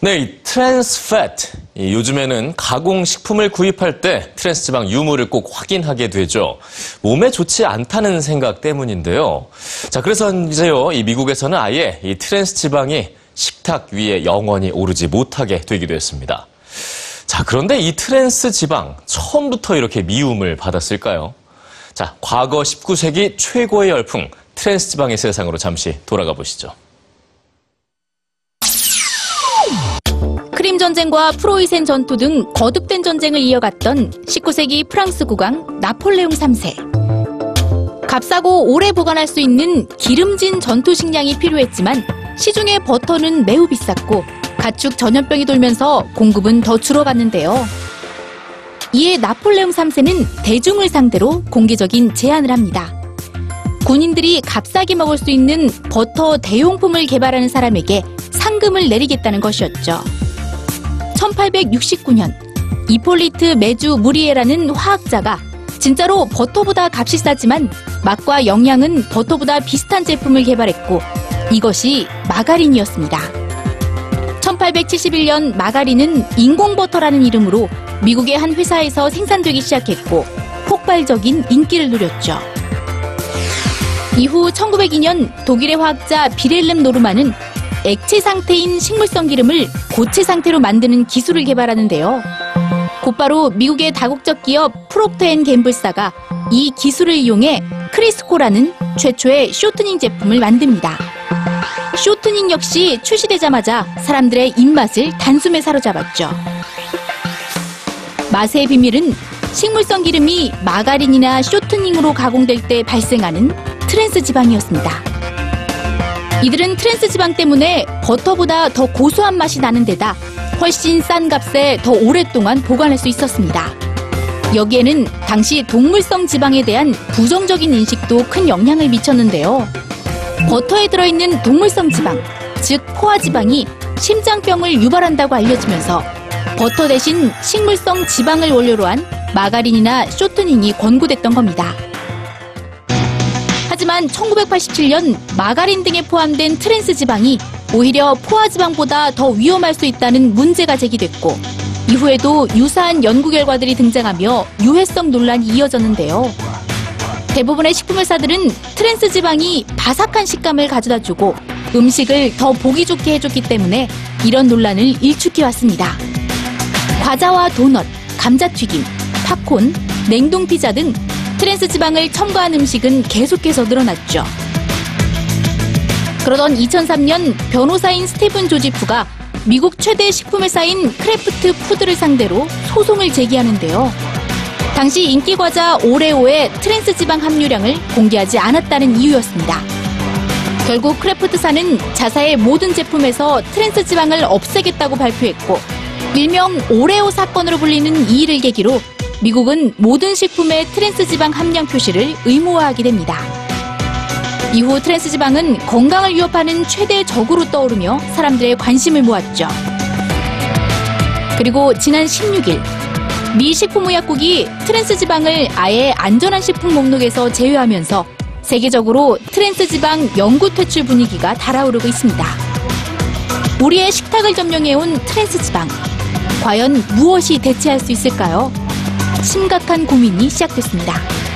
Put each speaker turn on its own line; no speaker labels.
네, 이 트랜스. 이 요즘에는 가공식품을 구입할 때 트랜스 지방 유무를 꼭 확인하게 되죠. 몸에 좋지 않다는 생각 때문인데요. 자, 그래서 이제요, 이 미국에서는 아예 이 트랜스 지방이 식탁 위에 영원히 오르지 못하게 되기도 했습니다. 자, 그런데 이 트랜스 지방 처음부터 이렇게 미움을 받았을까요? 자, 과거 19세기 최고의 열풍 트랜스 지방의 세상으로 잠시 돌아가 보시죠.
전쟁과 프로이센 전투 등 거듭된 전쟁을 이어갔던 19세기 프랑스 국왕 나폴레옹 3세. 값싸고 오래 보관할 수 있는 기름진 전투 식량이 필요했지만 시중의 버터는 매우 비쌌고 가축 전염병이 돌면서 공급은 더 줄어갔는데요. 이에 나폴레옹 3세는 대중을 상대로 공개적인 제안을 합니다. 군인들이 값싸게 먹을 수 있는 버터 대용품을 개발하는 사람에게 상금을 내리겠다는 것이었죠. 1869년 이폴리트 메주 무리에라는 화학자가 진짜로 버터보다 값이 싸지만 맛과 영양은 버터보다 비슷한 제품을 개발했고 이것이 마가린이었습니다. 1871년 마가린은 인공버터라는 이름으로 미국의 한 회사에서 생산되기 시작했고 폭발적인 인기를 누렸죠. 이후 1902년 독일의 화학자 빌헬름 노르만은 액체 상태인 식물성 기름을 고체 상태로 만드는 기술을 개발하는데요. 곧바로 미국의 다국적 기업 프록터앤 갬블사가 이 기술을 이용해 크리스코라는 최초의 쇼트닝 제품을 만듭니다. 쇼트닝 역시 출시되자마자 사람들의 입맛을 단숨에 사로잡았죠. 맛의 비밀은 식물성 기름이 마가린이나 쇼트닝으로 가공될 때 발생하는 트랜스 지방이었습니다. 이들은 트랜스 지방 때문에 버터보다 더 고소한 맛이 나는 데다 훨씬 싼 값에 더 오랫동안 보관할 수 있었습니다. 여기에는 당시 동물성 지방에 대한 부정적인 인식도 큰 영향을 미쳤는데요. 버터에 들어있는 동물성 지방, 즉 포화 지방이 심장병을 유발한다고 알려지면서 버터 대신 식물성 지방을 원료로 한 마가린이나 쇼트닝이 권고됐던 겁니다. 하지만 1987년 마가린 등에 포함된 트랜스 지방이 오히려 포화 지방보다 더 위험할 수 있다는 문제가 제기됐고 이후에도 유사한 연구 결과들이 등장하며 유해성 논란이 이어졌는데요. 대부분의 식품회사들은 트랜스 지방이 바삭한 식감을 가져다 주고 음식을 더 보기 좋게 해줬기 때문에 이런 논란을 일축해 왔습니다. 과자와 도넛, 감자튀김, 팝콘, 냉동 피자 등 트랜스 지방을 첨가한 음식은 계속해서 늘어났죠. 그러던 2003년 변호사인 스테븐 조지프가 미국 최대 식품회사인 크래프트 푸드를 상대로 소송을 제기하는데요. 당시 인기 과자 오레오의 트랜스 지방 함유량을 공개하지 않았다는 이유였습니다. 결국 크래프트사는 자사의 모든 제품에서 트랜스 지방을 없애겠다고 발표했고 일명 오레오 사건으로 불리는 이 일을 계기로 미국은 모든 식품의 트랜스 지방 함량 표시를 의무화하게 됩니다. 이후 트랜스 지방은 건강을 위협하는 최대 적으로 떠오르며 사람들의 관심을 모았죠. 그리고 지난 16일 미 식품의약국이 트랜스 지방을 아예 안전한 식품 목록에서 제외하면서 세계적으로 트랜스 지방 영구 퇴출 분위기가 달아오르고 있습니다. 우리의 식탁을 점령해온 트랜스 지방. 과연 무엇이 대체할 수 있을까요? 심각한 고민이 시작됐습니다.